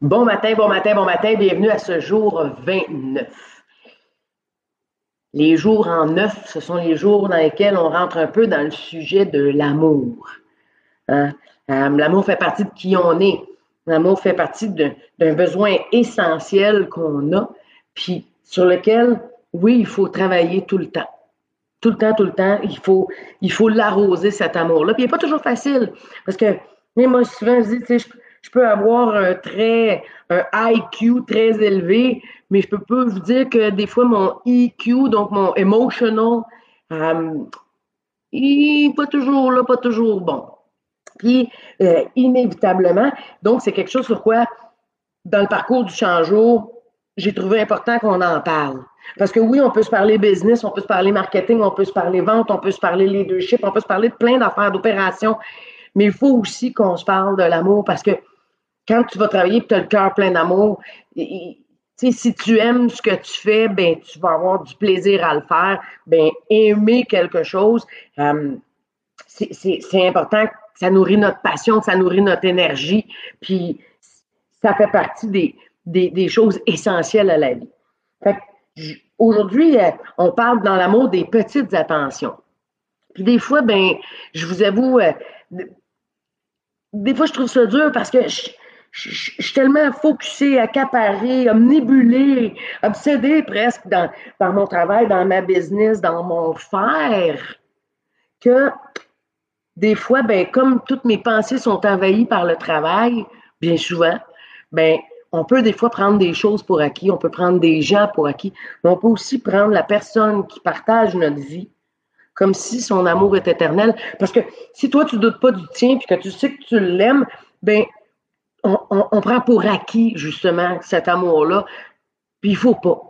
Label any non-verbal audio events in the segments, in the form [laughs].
Bon matin, bon matin, bon matin, bienvenue à ce jour 29. Les jours en neuf, ce sont les jours dans lesquels on rentre un peu dans le sujet de l'amour. Hein? Euh, l'amour fait partie de qui on est. L'amour fait partie d'un besoin essentiel qu'on a, puis sur lequel, oui, il faut travailler tout le temps. Tout le temps, tout le temps, il faut il faut l'arroser, cet amour-là. Puis il n'est pas toujours facile, parce que moi, souvent, je dis, tu sais, je peux avoir un très un IQ très élevé, mais je peux pas vous dire que des fois mon EQ, donc mon emotional, euh, il pas toujours là, pas toujours bon. Puis euh, inévitablement, donc c'est quelque chose sur quoi, dans le parcours du changeau, j'ai trouvé important qu'on en parle. Parce que oui, on peut se parler business, on peut se parler marketing, on peut se parler vente, on peut se parler leadership, on peut se parler de plein d'affaires, d'opérations, mais il faut aussi qu'on se parle de l'amour parce que quand tu vas travailler et tu as le cœur plein d'amour, si tu aimes ce que tu fais, ben, tu vas avoir du plaisir à le faire. Ben, aimer quelque chose, c'est important. Ça nourrit notre passion, ça nourrit notre énergie, puis ça fait partie des, des, choses essentielles à la vie. Aujourd'hui, euh, on parle dans l'amour des petites attentions. Puis des fois, ben, je vous avoue, euh, des fois, je trouve ça dur parce que je, je, suis tellement focusé, accaparé, omnibulé, obsédé presque dans, par mon travail, dans ma business, dans mon faire, que des fois, ben, comme toutes mes pensées sont envahies par le travail, bien souvent, ben, on peut des fois prendre des choses pour acquis, on peut prendre des gens pour acquis, mais on peut aussi prendre la personne qui partage notre vie comme si son amour est éternel. Parce que si toi, tu ne doutes pas du tien puis que tu sais que tu l'aimes, ben on, prend pour acquis, justement, cet amour-là. Puis il faut pas.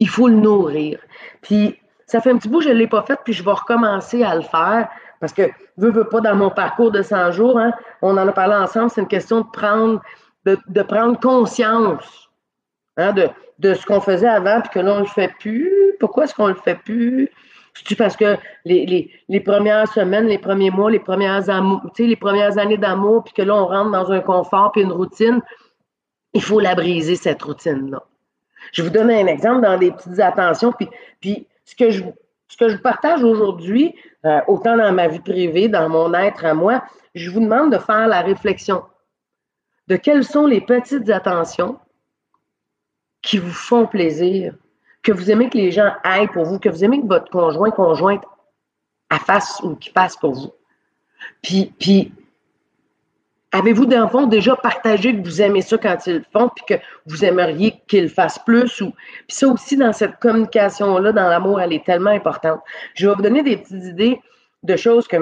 Il faut le nourrir. Puis ça fait un petit bout que je ne l'ai pas fait, puis je vais recommencer à le faire. Parce que, veux, veux pas, dans mon parcours de 100 jours, hein, on en a parlé ensemble, c'est une question de prendre, conscience hein, de, de, ce qu'on faisait avant, puis que là, on ne le fait plus. Pourquoi est-ce qu'on ne le fait plus? C'est parce que les, les, premières semaines, les premiers mois, les premières, les premières années d'amour, puis que là, on rentre dans un confort puis une routine, il faut la briser, cette routine-là. Je vous donner un exemple dans des petites attentions, puis, puis ce, que je, ce que je partage aujourd'hui, euh, autant dans ma vie privée, dans mon être à moi, je vous demande de faire la réflexion de quelles sont les petites attentions qui vous font plaisir, que vous aimez que les gens aillent pour vous, que vous aimez que votre conjoint, conjointe, fasse ou qu'il fasse pour vous. Puis, puis avez-vous dans le fond déjà partagé que vous aimez ça quand ils le font, puis que vous aimeriez qu'ils fassent plus? Ou... Puis ça aussi, dans cette communication-là, dans l'amour, elle est tellement importante. Je vais vous donner des petites idées de choses que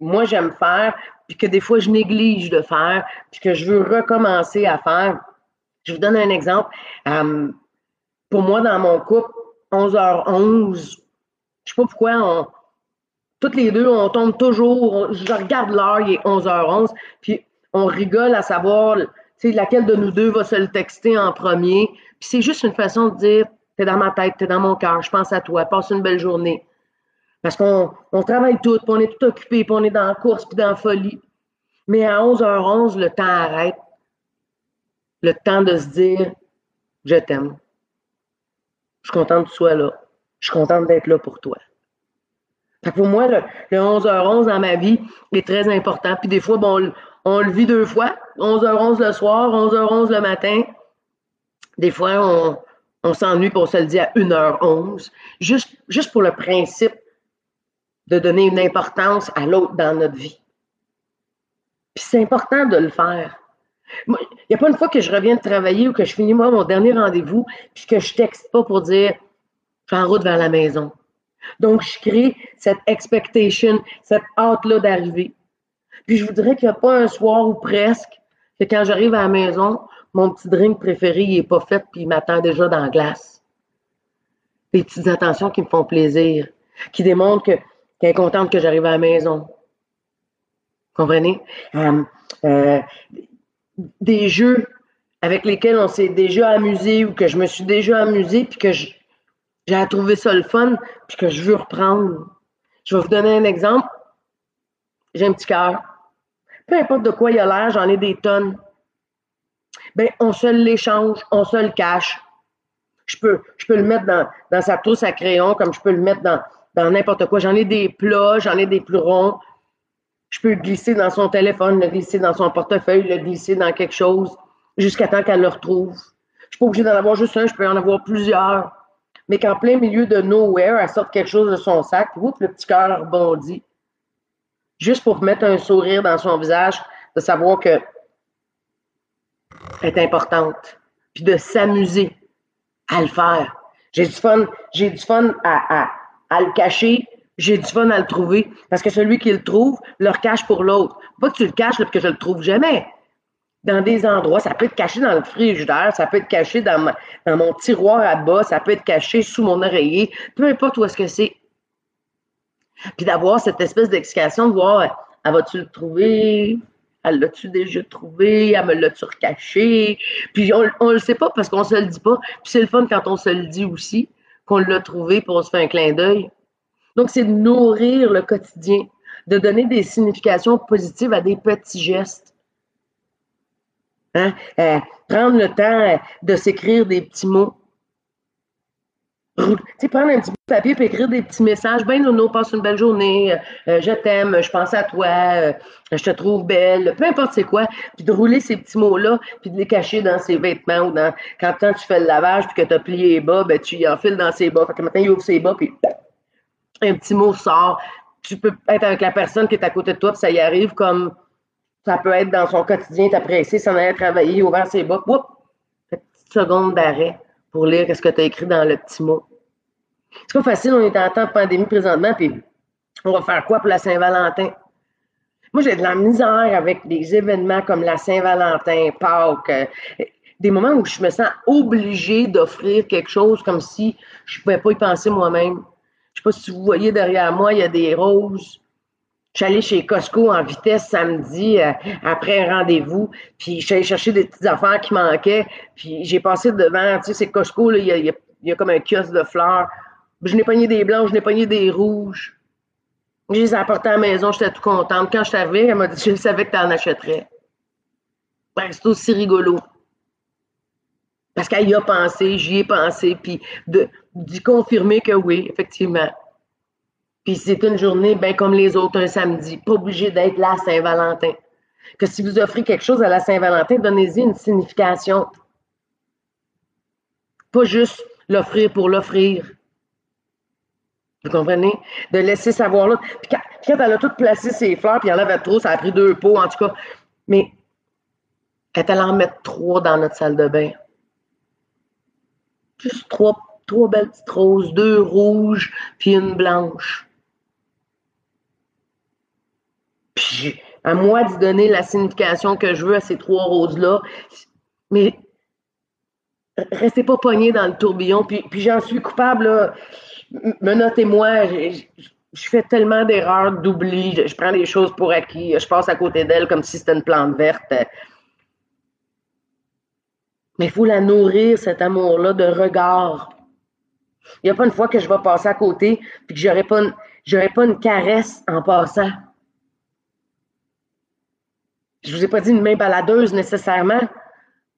moi j'aime faire, puis que des fois je néglige de faire, puis que je veux recommencer à faire. Je vous donne un exemple. Pour moi, dans mon couple, 11h11, je sais pas pourquoi, on, toutes les deux, on tombe toujours, je regarde l'heure, il est 11h11, puis on rigole à savoir laquelle de nous deux va se le texter en premier. Puis c'est juste une façon de dire T'es dans ma tête, t'es dans mon cœur, je pense à toi, passe une belle journée. Parce qu'on on travaille tout, puis on est tout occupé, puis on est dans la course, puis dans la folie. Mais à 11h11, le temps arrête. Le temps de se dire Je t'aime. Je suis contente que tu sois là. Je suis contente d'être là pour toi. pour moi, le, 11h11 dans ma vie est très important. Puis des fois, bon, on, le vit deux fois. 11h11 le soir, 11h11 le matin. Des fois, on, s'ennuie pour se le dire à 1h11. Juste, juste pour le principe de donner une importance à l'autre dans notre vie. Puis c'est important de le faire. Il n'y a pas une fois que je reviens de travailler ou que je finis moi mon dernier rendez-vous, puis que je texte pas pour dire je suis en route vers la maison. Donc, je crée cette expectation, cette hâte-là d'arriver. Puis je vous dirais qu'il n'y a pas un soir ou presque que quand j'arrive à la maison, mon petit drink préféré n'est pas fait puis il m'attend déjà dans la glace. Des petites attentions qui me font plaisir, qui démontrent qu'elle est contente que j'arrive à la maison. Comprenez? Euh, euh, des jeux avec lesquels on s'est déjà amusé ou que je me suis déjà amusé puis que j'ai trouvé ça le fun puis que je veux reprendre. Je vais vous donner un exemple. J'ai un petit cœur. Peu importe de quoi il a l'air, j'en ai des tonnes. ben on se l'échange, on se le cache. Je peux, le mettre dans, sa trousse à crayon, comme je peux le mettre dans, dans n'importe quoi. J'en ai des plats, j'en ai des plus ronds. Je peux le glisser dans son téléphone, le glisser dans son portefeuille, le glisser dans quelque chose, jusqu'à temps qu'elle le retrouve. Je suis pas obligée d'en avoir juste un, je peux en avoir plusieurs. Mais qu'en plein milieu de nowhere, elle sorte quelque chose de son sac, oups, le petit cœur rebondit. Juste pour mettre un sourire dans son visage, de savoir que est importante, puis de s'amuser à le faire. J'ai du fun, j'ai du fun à, à, le cacher, j'ai du fun à le trouver, parce que celui qui le trouve le cache pour l'autre. Pas que tu le caches, parce que je le trouve jamais. Dans des endroits, ça peut être caché dans le frigidaire, ça peut être caché dans, dans mon tiroir à bas, ça peut être caché sous mon oreiller, peu importe où est-ce que c'est. Puis d'avoir cette espèce d'explication de voir, elle va-tu le trouver? Elle l'a-tu déjà trouvé? Elle me l'a-tu recaché? Puis on ne le sait pas parce qu'on se le dit pas. Puis c'est le fun quand on se le dit aussi, qu'on l'a trouvé pour se faire un clin d'œil. Donc, c'est de nourrir le quotidien, de donner des significations positives à des petits gestes. Hein? Euh, prendre le temps de s'écrire des petits mots tu sais, prendre un petit bout de papier et écrire des petits messages. Ben, Nono, passe une belle journée. Euh, euh, je t'aime, je pense à toi, euh, je te trouve belle, peu importe c'est quoi. Puis de rouler ces petits mots-là, puis de les cacher dans ses vêtements ou dans, quand, tu fais le lavage puis que tu as plié les bas, ben, tu y enfiles dans ses bas. Fait que matin, il ouvre ses bas, puis un petit mot sort. Tu peux être avec la personne qui est à côté de toi, puis ça y arrive comme ça peut être dans son quotidien, t'as pressé, s'en aller travailler, ouvert ses bas, Oups! Une petite seconde d'arrêt pour lire ce que tu as écrit dans le petit mot. C'est pas facile, on est en temps de pandémie présentement, puis on va faire quoi pour la Saint-Valentin? Moi, j'ai de la misère avec des événements comme la Saint-Valentin, Pâques, euh, des moments où je me sens obligée d'offrir quelque chose comme si je ne pouvais pas y penser moi-même. Je sais pas si vous voyez derrière moi, il y a des roses. Je suis allée chez Costco en vitesse samedi euh, après un rendez-vous, puis je suis allée chercher des petites affaires qui manquaient, puis j'ai passé devant, tu sais, c'est Costco, il y, a, comme un kiosque de fleurs. Je n'ai pogné des blanches, je n'ai pogné des rouges. Je les ai apportées à la maison, j'étais tout contente. Quand je t'avais, elle m'a dit Je savais que tu en achèterais. Ben, c'est aussi rigolo. Parce qu'elle y a pensé, j'y ai pensé, puis d'y confirmer que oui, effectivement. Puis c'est une journée bien comme les autres, un samedi, pas obligé d'être la Saint-Valentin. Que si vous offrez quelque chose à la Saint-Valentin, donnez-y une signification. Pas juste l'offrir pour l'offrir. Vous comprenez? De laisser savoir l'autre. Puis quand, elle a tout placé ses fleurs, puis elle en avait trop, ça a pris deux pots, en tout cas. Mais elle en met trois dans notre salle de bain, juste trois, trois belles petites roses, deux rouges, puis une blanche. Puis à moi d'y donner la signification que je veux à ces trois roses-là. Mais restez pas pognés dans le tourbillon. Puis, puis j'en suis coupable, là notez-moi, je, fais tellement d'erreurs, d'oubli, je, prends les choses pour acquis, je passe à côté d'elle comme si c'était une plante verte. Mais il faut la nourrir, cet amour-là, de regard. Il n'y a pas une fois que je vais passer à côté et que je n'aurai pas, pas une caresse en passant. Je vous ai pas dit une main baladeuse nécessairement,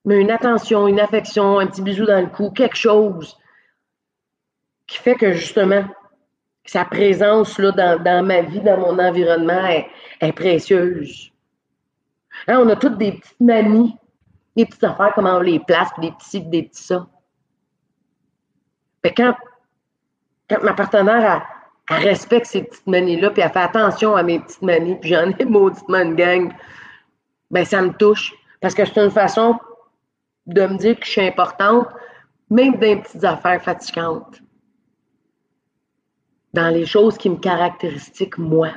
mais une attention, une affection, un petit bisou dans le cou, quelque chose qui fait que justement, sa présence là, dans, ma vie, dans mon environnement est, précieuse. Hein, on a toutes des petites manies, des petites affaires, comment on les place, des petits des petits ça. Mais quand, quand ma partenaire respecte ces petites manies-là, puis elle fait attention à mes petites manies, puis j'en ai [laughs] mauditement une gang, ben ça me touche. Parce que c'est une façon de me dire que je suis importante, même dans les petites affaires fatigantes dans les choses qui me caractérisent moi.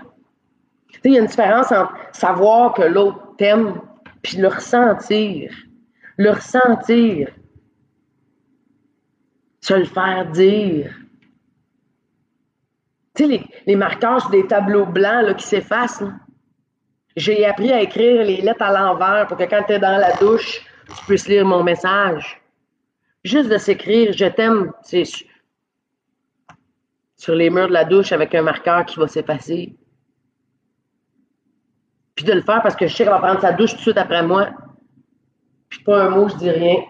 il y a une différence entre savoir que l'autre t'aime puis le ressentir. Le ressentir. Se le faire dire. Tu sais, les, les, marqueurs des tableaux blancs là, qui s'effacent. J'ai appris à écrire les lettres à l'envers pour que quand tu es dans la douche, tu puisses lire mon message. Juste de s'écrire je t'aime, c'est sur les murs de la douche avec un marqueur qui va s'effacer. Puis de le faire parce que je sais qu'elle va prendre sa douche tout de suite après moi. Puis pas un mot, je dis rien.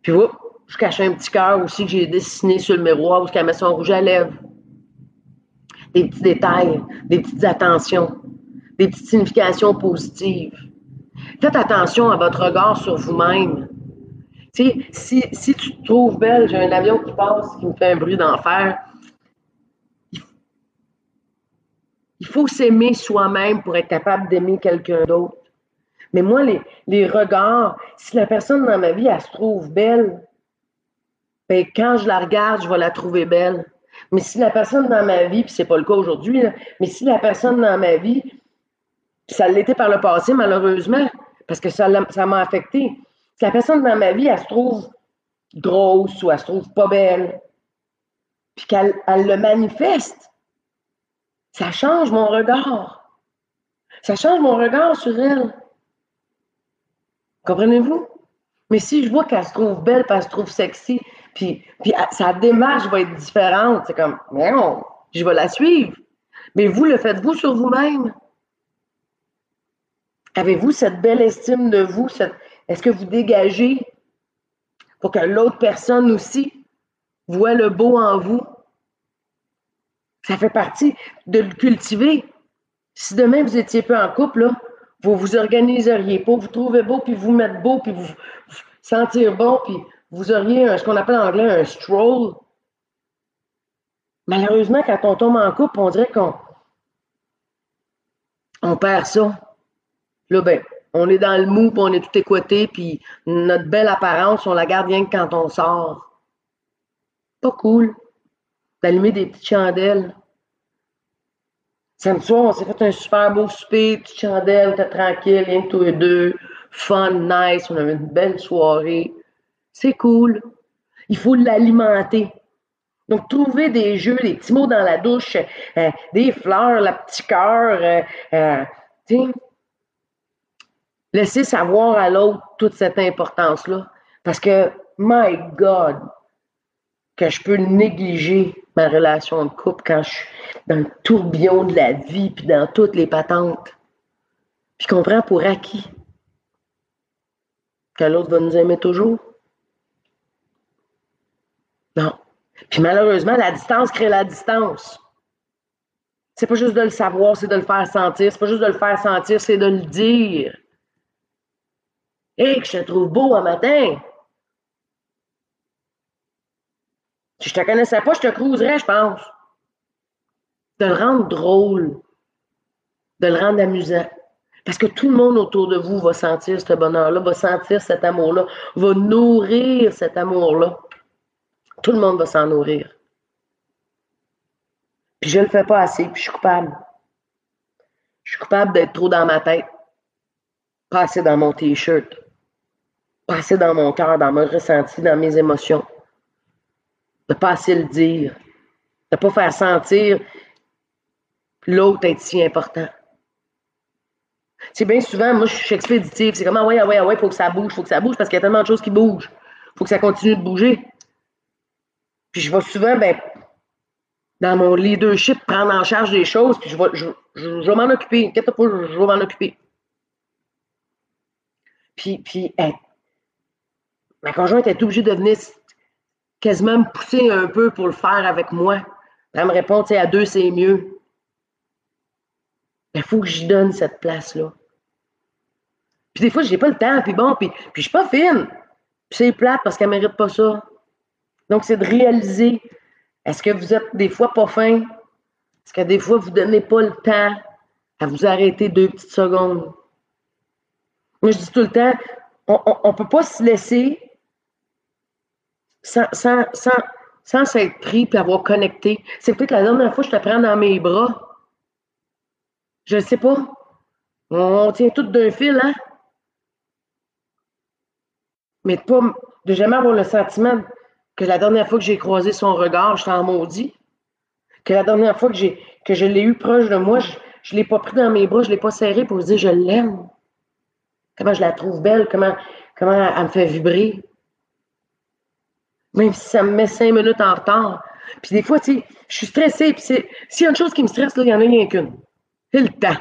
Puis whoop, je cache un petit cœur aussi que j'ai dessiné sur le miroir où elle met son rouge à lèvres. Des petits détails, des petites attentions, des petites significations positives. Faites attention à votre regard sur vous-même. Si, si tu te trouves belle, j'ai un avion qui passe qui me fait un bruit d'enfer. Il faut s'aimer soi-même pour être capable d'aimer quelqu'un d'autre. Mais moi, les, les, regards, si la personne dans ma vie, elle se trouve belle, ben, quand je la regarde, je vais la trouver belle. Mais si la personne dans ma vie, puis c'est pas le cas aujourd'hui, mais si la personne dans ma vie, ça l'était par le passé, malheureusement, parce que ça m'a affecté. Si la personne dans ma vie, elle se trouve grosse ou elle se trouve pas belle, puis qu'elle elle le manifeste, ça change mon regard. Ça change mon regard sur elle. Comprenez-vous? Mais si je vois qu'elle se trouve belle, qu'elle se trouve sexy, puis, puis sa démarche va être différente, c'est comme, non, je vais la suivre. Mais vous, le faites-vous sur vous-même? Avez-vous cette belle estime de vous? Est-ce que vous dégagez pour que l'autre personne aussi voit le beau en vous? Ça fait partie de le cultiver. Si demain vous étiez pas en couple, là, vous vous organiseriez pas, vous trouvez beau, puis vous mettre beau, puis vous, sentir bon, puis vous auriez ce qu'on appelle en anglais un stroll. Malheureusement, quand on tombe en couple, on dirait qu'on on perd ça. Là, ben, on est dans le mou, on est tout écouté, puis notre belle apparence, on la garde rien que quand on sort. Pas cool d'allumer des petites chandelles. Samedi soir, on s'est fait un super beau souper, petite chandelle, on tranquille, rien que tous les deux, fun, nice, on avait une belle soirée. C'est cool. Il faut l'alimenter. Donc, trouver des jeux, des petits mots dans la douche, euh, des fleurs, le petit cœur, euh, euh, laisser savoir à l'autre toute cette importance-là. Parce que, my God, que je peux négliger ma relation de couple quand je suis dans le tourbillon de la vie, puis dans toutes les patentes. Puis qu'on prend pour acquis que l'autre va nous aimer toujours. Non. Puis malheureusement, la distance crée la distance. C'est pas juste de le savoir, c'est de le faire sentir. C'est pas juste de le faire sentir, c'est de le dire. Hé, que je te trouve beau un matin. Si je te connaissais pas, je te cruiserais, je pense. De le rendre drôle, de le rendre amusant. Parce que tout le monde autour de vous va sentir ce bonheur-là, va sentir cet amour-là, va nourrir cet amour-là. Tout le monde va s'en nourrir. Puis je ne le fais pas assez, puis je suis coupable. Je suis coupable d'être trop dans ma tête, pas assez dans mon t-shirt, pas assez dans mon cœur, dans mon ressenti, dans mes émotions de ne pas assez le dire, de ne pas faire sentir l'autre être si important. C'est bien souvent, moi, je suis expéditive. C'est comme, ah ouais, ah ouais, ah ouais, il faut que ça bouge, faut que ça bouge parce qu'il y a tellement de choses qui bougent. Faut que ça continue de bouger. Puis je vais souvent, ben, dans mon leadership, prendre en charge des choses, puis je vais, je, vais m'en occuper. Inquiète pas, je, je vais m'en occuper. Puis, puis ma conjointe est obligée de venir quasiment me pousser un peu pour le faire avec moi. Elle me répond, tu sais, à deux, c'est mieux. Il faut que j'y donne cette place-là. Puis des fois, je n'ai pas le temps, puis bon, puis, puis je suis pas fine. Puis c'est plate parce qu'elle mérite pas ça. Donc, c'est de réaliser, est-ce que vous êtes des fois pas fin? Est-ce que des fois, vous ne donnez pas le temps à vous arrêter deux petites secondes? Moi, je dis tout le temps, on ne peut pas se laisser sans, sans, sans, sans s'être pris et avoir connecté. C'est peut-être la dernière fois que je te prends dans mes bras. Je ne sais pas. On tient tout d'un fil, hein? Mais pas, de jamais avoir le sentiment que la dernière fois que j'ai croisé son regard, je t'en maudit. Que la dernière fois que, j'ai, que je l'ai eu proche de moi, je ne l'ai pas pris dans mes bras, je ne l'ai pas serré pour dire je l'aime. Comment je la trouve belle, comment, comment elle me fait vibrer. Même si ça me met cinq minutes en retard. Puis des fois, tu sais, je suis stressée. Puis s'il y a une chose qui me stresse, il n'y en a rien qu'une. C'est le temps.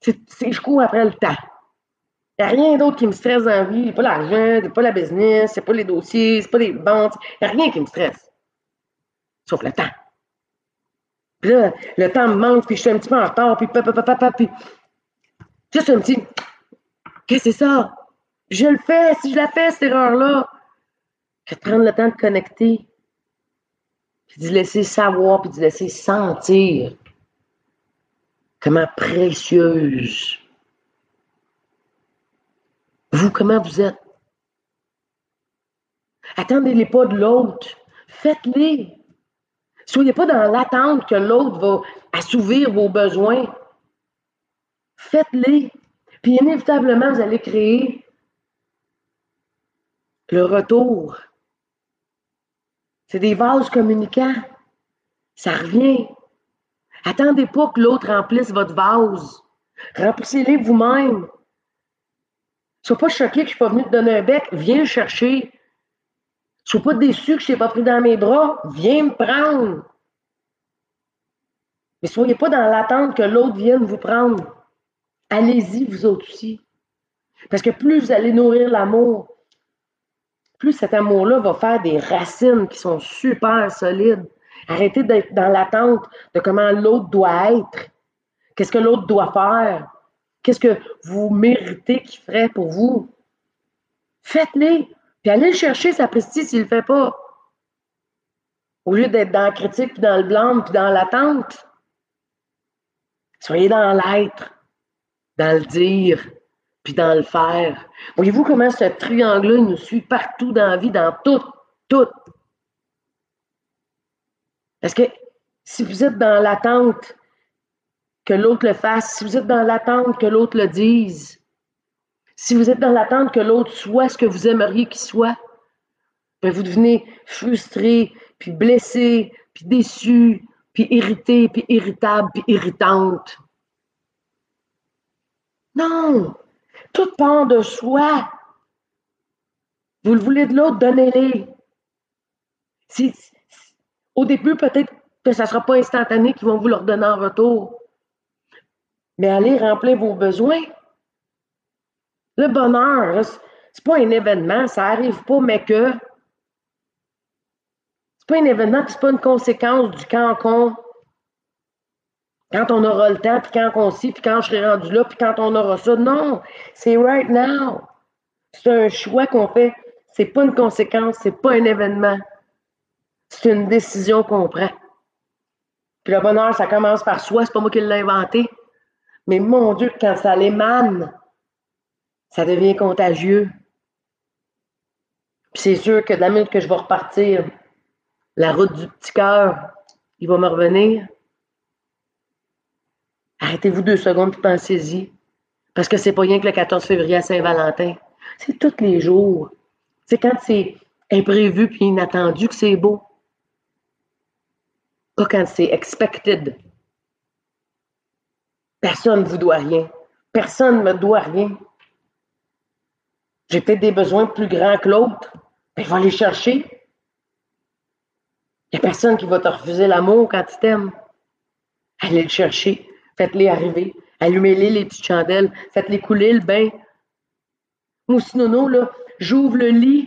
C'est, je cours après le temps. Il n'y a rien d'autre qui me stresse dans la vie. pas l'argent, c'est pas la business, c'est pas les dossiers, c'est pas les banques. Il n'y a rien qui me stresse. Sauf le temps. Puis là, le temps me manque, puis je suis un petit peu en retard, puis papa, papa, papa, puis juste un petit. Qu'est-ce que c'est ça? Je le fais, si je la fais, cette erreur-là. Je vais prendre le temps de connecter, puis de laisser savoir, puis de laisser sentir comment précieuse. Vous, comment vous êtes? Attendez-les pas de l'autre. Faites-les. Soyez pas dans l'attente que l'autre va assouvir vos besoins. Faites-les. Puis inévitablement, vous allez créer le retour. C'est des vases communicants. Ça revient. Attendez pas que l'autre remplisse votre vase. Remplissez-les vous-même. Sois pas choqué que je suis pas venu te donner un bec. Viens chercher. Sois pas déçu que je t'ai pas pris dans mes bras. Viens me prendre. Mais soyez pas dans l'attente que l'autre vienne vous prendre. Allez-y, vous autres aussi. Parce que plus vous allez nourrir l'amour, plus cet amour-là va faire des racines qui sont super solides. Arrêtez d'être dans l'attente de comment l'autre doit être. Qu'est-ce que l'autre doit faire? Qu'est-ce que vous méritez qu'il ferait pour vous? Faites-les. Puis allez le chercher, sa prestige s'il ne le fait pas. Au lieu d'être dans la critique, puis dans le blanc, puis dans l'attente. Soyez dans l'être, dans le dire, puis dans le faire. Voyez-vous comment ce triangle-là nous suit partout dans la vie, dans tout, tout. Parce que si vous êtes dans l'attente que l'autre le fasse, si vous êtes dans l'attente que l'autre le dise, si vous êtes dans l'attente que l'autre soit ce que vous aimeriez qu'il soit, ben vous devenez frustré, puis blessé, puis déçu, puis irrité, puis irritable, puis irritante. Non! Tout part de soi. Vous le voulez de l'autre, donnez-les. Si, au début, peut-être que ça ne sera pas instantané qu'ils vont vous leur donner en retour. Mais allez remplir vos besoins. Le bonheur, c'est pas un événement, ça arrive pas, mais que. C'est pas un événement, c'est pas une conséquence du quand qu'on. Quand on aura le temps, puis quand on sait, puis quand je serai rendu là, puis quand on aura ça. Non, c'est right now. C'est un choix qu'on fait. C'est pas une conséquence, c'est pas un événement. C'est une décision qu'on prend. Puis le bonheur, ça commence par soi, c'est pas moi qui l'ai inventé. Mais mon Dieu, quand ça l'émane, ça devient contagieux. Puis c'est sûr que de la minute que je vais repartir, la route du petit cœur, il va me revenir. Arrêtez-vous deux secondes et pensez-y. Parce que c'est pas rien que le 14 février à Saint-Valentin. C'est tous les jours. C'est quand c'est imprévu puis inattendu que c'est beau. Pas quand c'est expected. Personne ne vous doit rien. Personne ne me doit rien. J'ai peut-être des besoins plus grands que l'autre. Ben, il va les chercher. Il n'y a personne qui va te refuser l'amour quand tu t'aimes. Allez le chercher. Faites-les arriver. Allumez-les, les petites chandelles. Faites-les couler le bain. Moi aussi, Nono, là, j'ouvre le lit.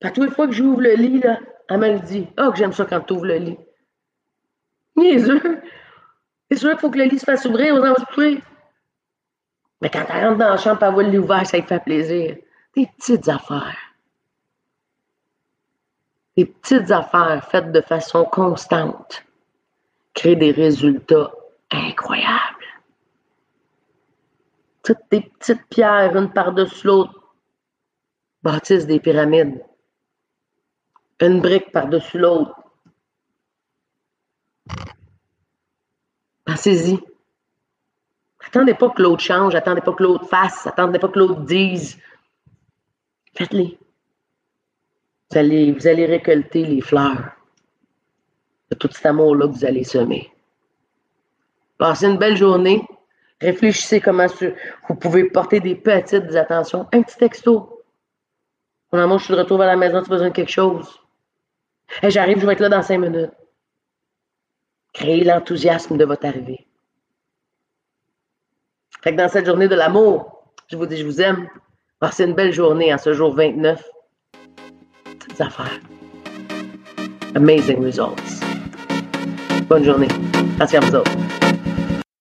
À toutes les fois que j'ouvre le lit, là, elle me dit. Ah, oh, que j'aime ça quand tu ouvres le lit. Niaiseux. C'est sûr qu'il faut que le lit se fasse ouvrir aux enfants. Mais quand elle rentre dans la chambre, elle voit le lit ouvert, ça lui fait plaisir. Des petites affaires. Des petites affaires faites de façon constante créent des résultats incroyables. Toutes des petites pierres, une par-dessus l'autre, bâtissent des pyramides. Une brique par-dessus l'autre, Pensez-y. Attendez pas que l'autre change, attendez pas que l'autre fasse, attendez pas que l'autre dise. Faites-les. Vous allez, vous allez récolter les fleurs de tout cet amour-là que vous allez semer. Passez une belle journée. Réfléchissez comment vous pouvez porter des petites attentions. Un petit texto. Mon amour, je suis de retour à la maison, tu as besoin de quelque chose. J'arrive, je vais être là dans cinq minutes. Créez l'enthousiasme de votre arrivée. Fait que dans cette journée de l'amour, Je vous dis, je vous aime. Passez une belle journée en ce jour 29. Petites affaires. Amazing results. Bonne journée. Attention à vous autres.